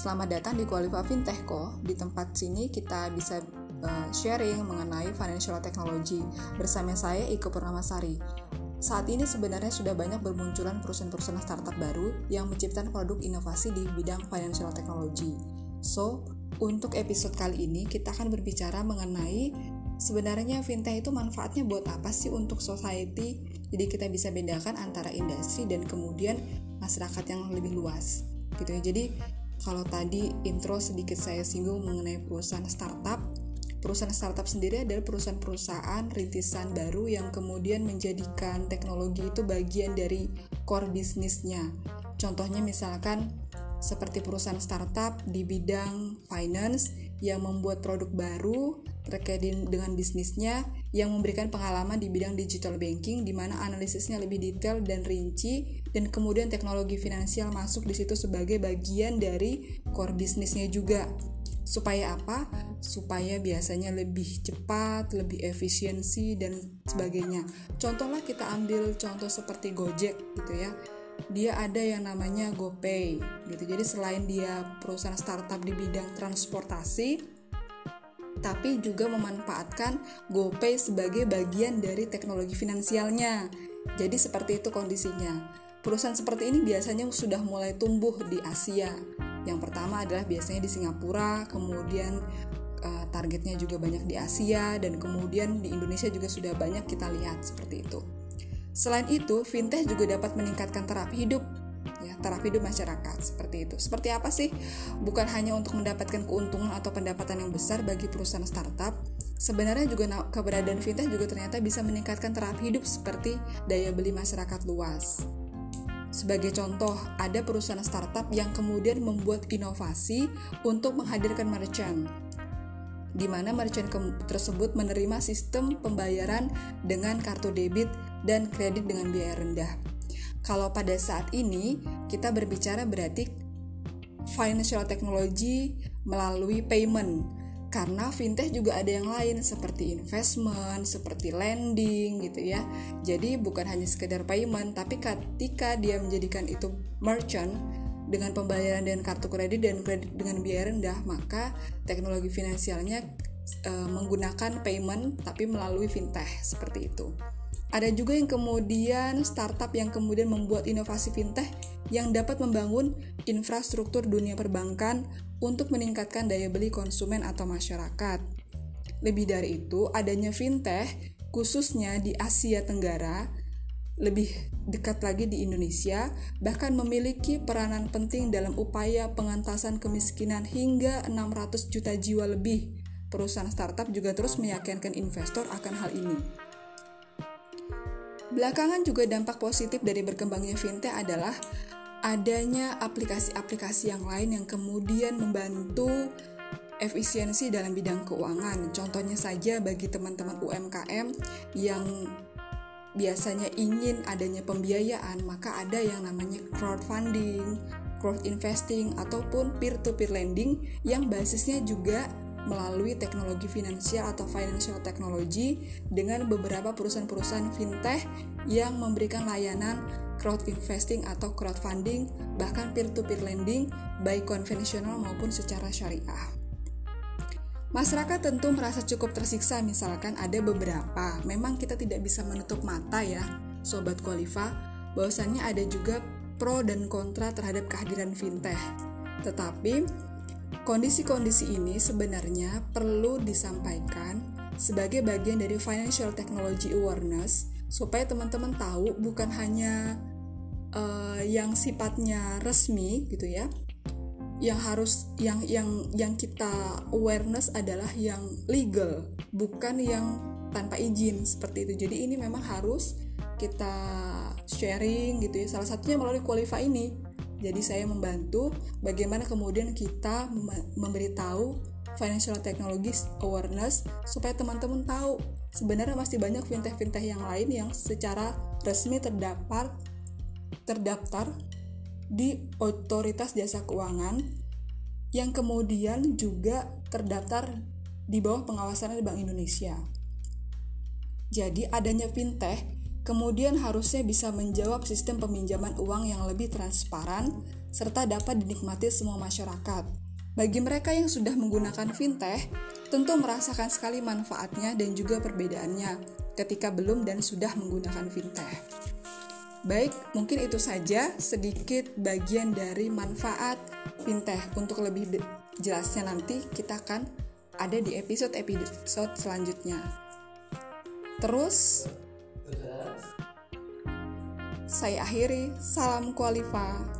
Selamat datang di Qualifa Fintech Co. Di tempat sini kita bisa uh, sharing mengenai financial technology bersama saya Iko Purnamasari. Saat ini sebenarnya sudah banyak bermunculan perusahaan-perusahaan startup baru yang menciptakan produk inovasi di bidang financial technology. So, untuk episode kali ini kita akan berbicara mengenai sebenarnya fintech itu manfaatnya buat apa sih untuk society? Jadi kita bisa bedakan antara industri dan kemudian masyarakat yang lebih luas gitu ya. Jadi kalau tadi intro sedikit saya singgung mengenai perusahaan startup, perusahaan startup sendiri adalah perusahaan-perusahaan rintisan baru yang kemudian menjadikan teknologi itu bagian dari core bisnisnya. Contohnya misalkan seperti perusahaan startup di bidang finance yang membuat produk baru terkait dengan bisnisnya yang memberikan pengalaman di bidang digital banking di mana analisisnya lebih detail dan rinci dan kemudian teknologi finansial masuk di situ sebagai bagian dari core bisnisnya juga. Supaya apa? Supaya biasanya lebih cepat, lebih efisiensi dan sebagainya. Contohlah kita ambil contoh seperti Gojek gitu ya dia ada yang namanya GoPay gitu. Jadi selain dia perusahaan startup di bidang transportasi, tapi juga memanfaatkan GoPay sebagai bagian dari teknologi finansialnya. Jadi seperti itu kondisinya. Perusahaan seperti ini biasanya sudah mulai tumbuh di Asia. Yang pertama adalah biasanya di Singapura, kemudian uh, targetnya juga banyak di Asia dan kemudian di Indonesia juga sudah banyak kita lihat seperti itu. Selain itu, fintech juga dapat meningkatkan terapi hidup ya taraf hidup masyarakat seperti itu. Seperti apa sih? Bukan hanya untuk mendapatkan keuntungan atau pendapatan yang besar bagi perusahaan startup, sebenarnya juga keberadaan fintech juga ternyata bisa meningkatkan taraf hidup seperti daya beli masyarakat luas. Sebagai contoh, ada perusahaan startup yang kemudian membuat inovasi untuk menghadirkan merchant di mana merchant tersebut menerima sistem pembayaran dengan kartu debit dan kredit dengan biaya rendah. Kalau pada saat ini kita berbicara berarti financial technology melalui payment karena fintech juga ada yang lain seperti investment, seperti lending gitu ya. Jadi bukan hanya sekedar payment, tapi ketika dia menjadikan itu merchant dengan pembayaran dengan kartu kredit dan kredit dengan biaya rendah, maka teknologi finansialnya e, menggunakan payment tapi melalui fintech seperti itu. Ada juga yang kemudian startup yang kemudian membuat inovasi fintech yang dapat membangun infrastruktur dunia perbankan untuk meningkatkan daya beli konsumen atau masyarakat. Lebih dari itu, adanya fintech khususnya di Asia Tenggara lebih dekat lagi di Indonesia, bahkan memiliki peranan penting dalam upaya pengentasan kemiskinan hingga 600 juta jiwa lebih. Perusahaan startup juga terus meyakinkan investor akan hal ini. Belakangan juga dampak positif dari berkembangnya fintech adalah adanya aplikasi-aplikasi yang lain yang kemudian membantu efisiensi dalam bidang keuangan. Contohnya saja bagi teman-teman UMKM yang biasanya ingin adanya pembiayaan, maka ada yang namanya crowdfunding, crowd investing ataupun peer-to-peer lending yang basisnya juga melalui teknologi finansial atau financial technology dengan beberapa perusahaan-perusahaan fintech yang memberikan layanan crowd investing atau crowdfunding, bahkan peer-to-peer lending, baik konvensional maupun secara syariah. Masyarakat tentu merasa cukup tersiksa misalkan ada beberapa, memang kita tidak bisa menutup mata ya, Sobat Kualifa, bahwasannya ada juga pro dan kontra terhadap kehadiran fintech. Tetapi Kondisi-kondisi ini sebenarnya perlu disampaikan sebagai bagian dari financial technology awareness supaya teman-teman tahu bukan hanya uh, yang sifatnya resmi gitu ya yang harus yang yang yang kita awareness adalah yang legal bukan yang tanpa izin seperti itu. Jadi ini memang harus kita sharing gitu ya. Salah satunya melalui qualify ini. Jadi saya membantu bagaimana kemudian kita memberitahu financial technologies awareness supaya teman-teman tahu sebenarnya masih banyak fintech-fintech yang lain yang secara resmi terdapat terdaftar di otoritas jasa keuangan yang kemudian juga terdaftar di bawah pengawasan Bank Indonesia. Jadi adanya fintech Kemudian harusnya bisa menjawab sistem peminjaman uang yang lebih transparan serta dapat dinikmati semua masyarakat. Bagi mereka yang sudah menggunakan fintech, tentu merasakan sekali manfaatnya dan juga perbedaannya ketika belum dan sudah menggunakan fintech. Baik, mungkin itu saja sedikit bagian dari manfaat fintech. Untuk lebih jelasnya nanti kita akan ada di episode-episode selanjutnya. Terus, saya akhiri, salam kualifa.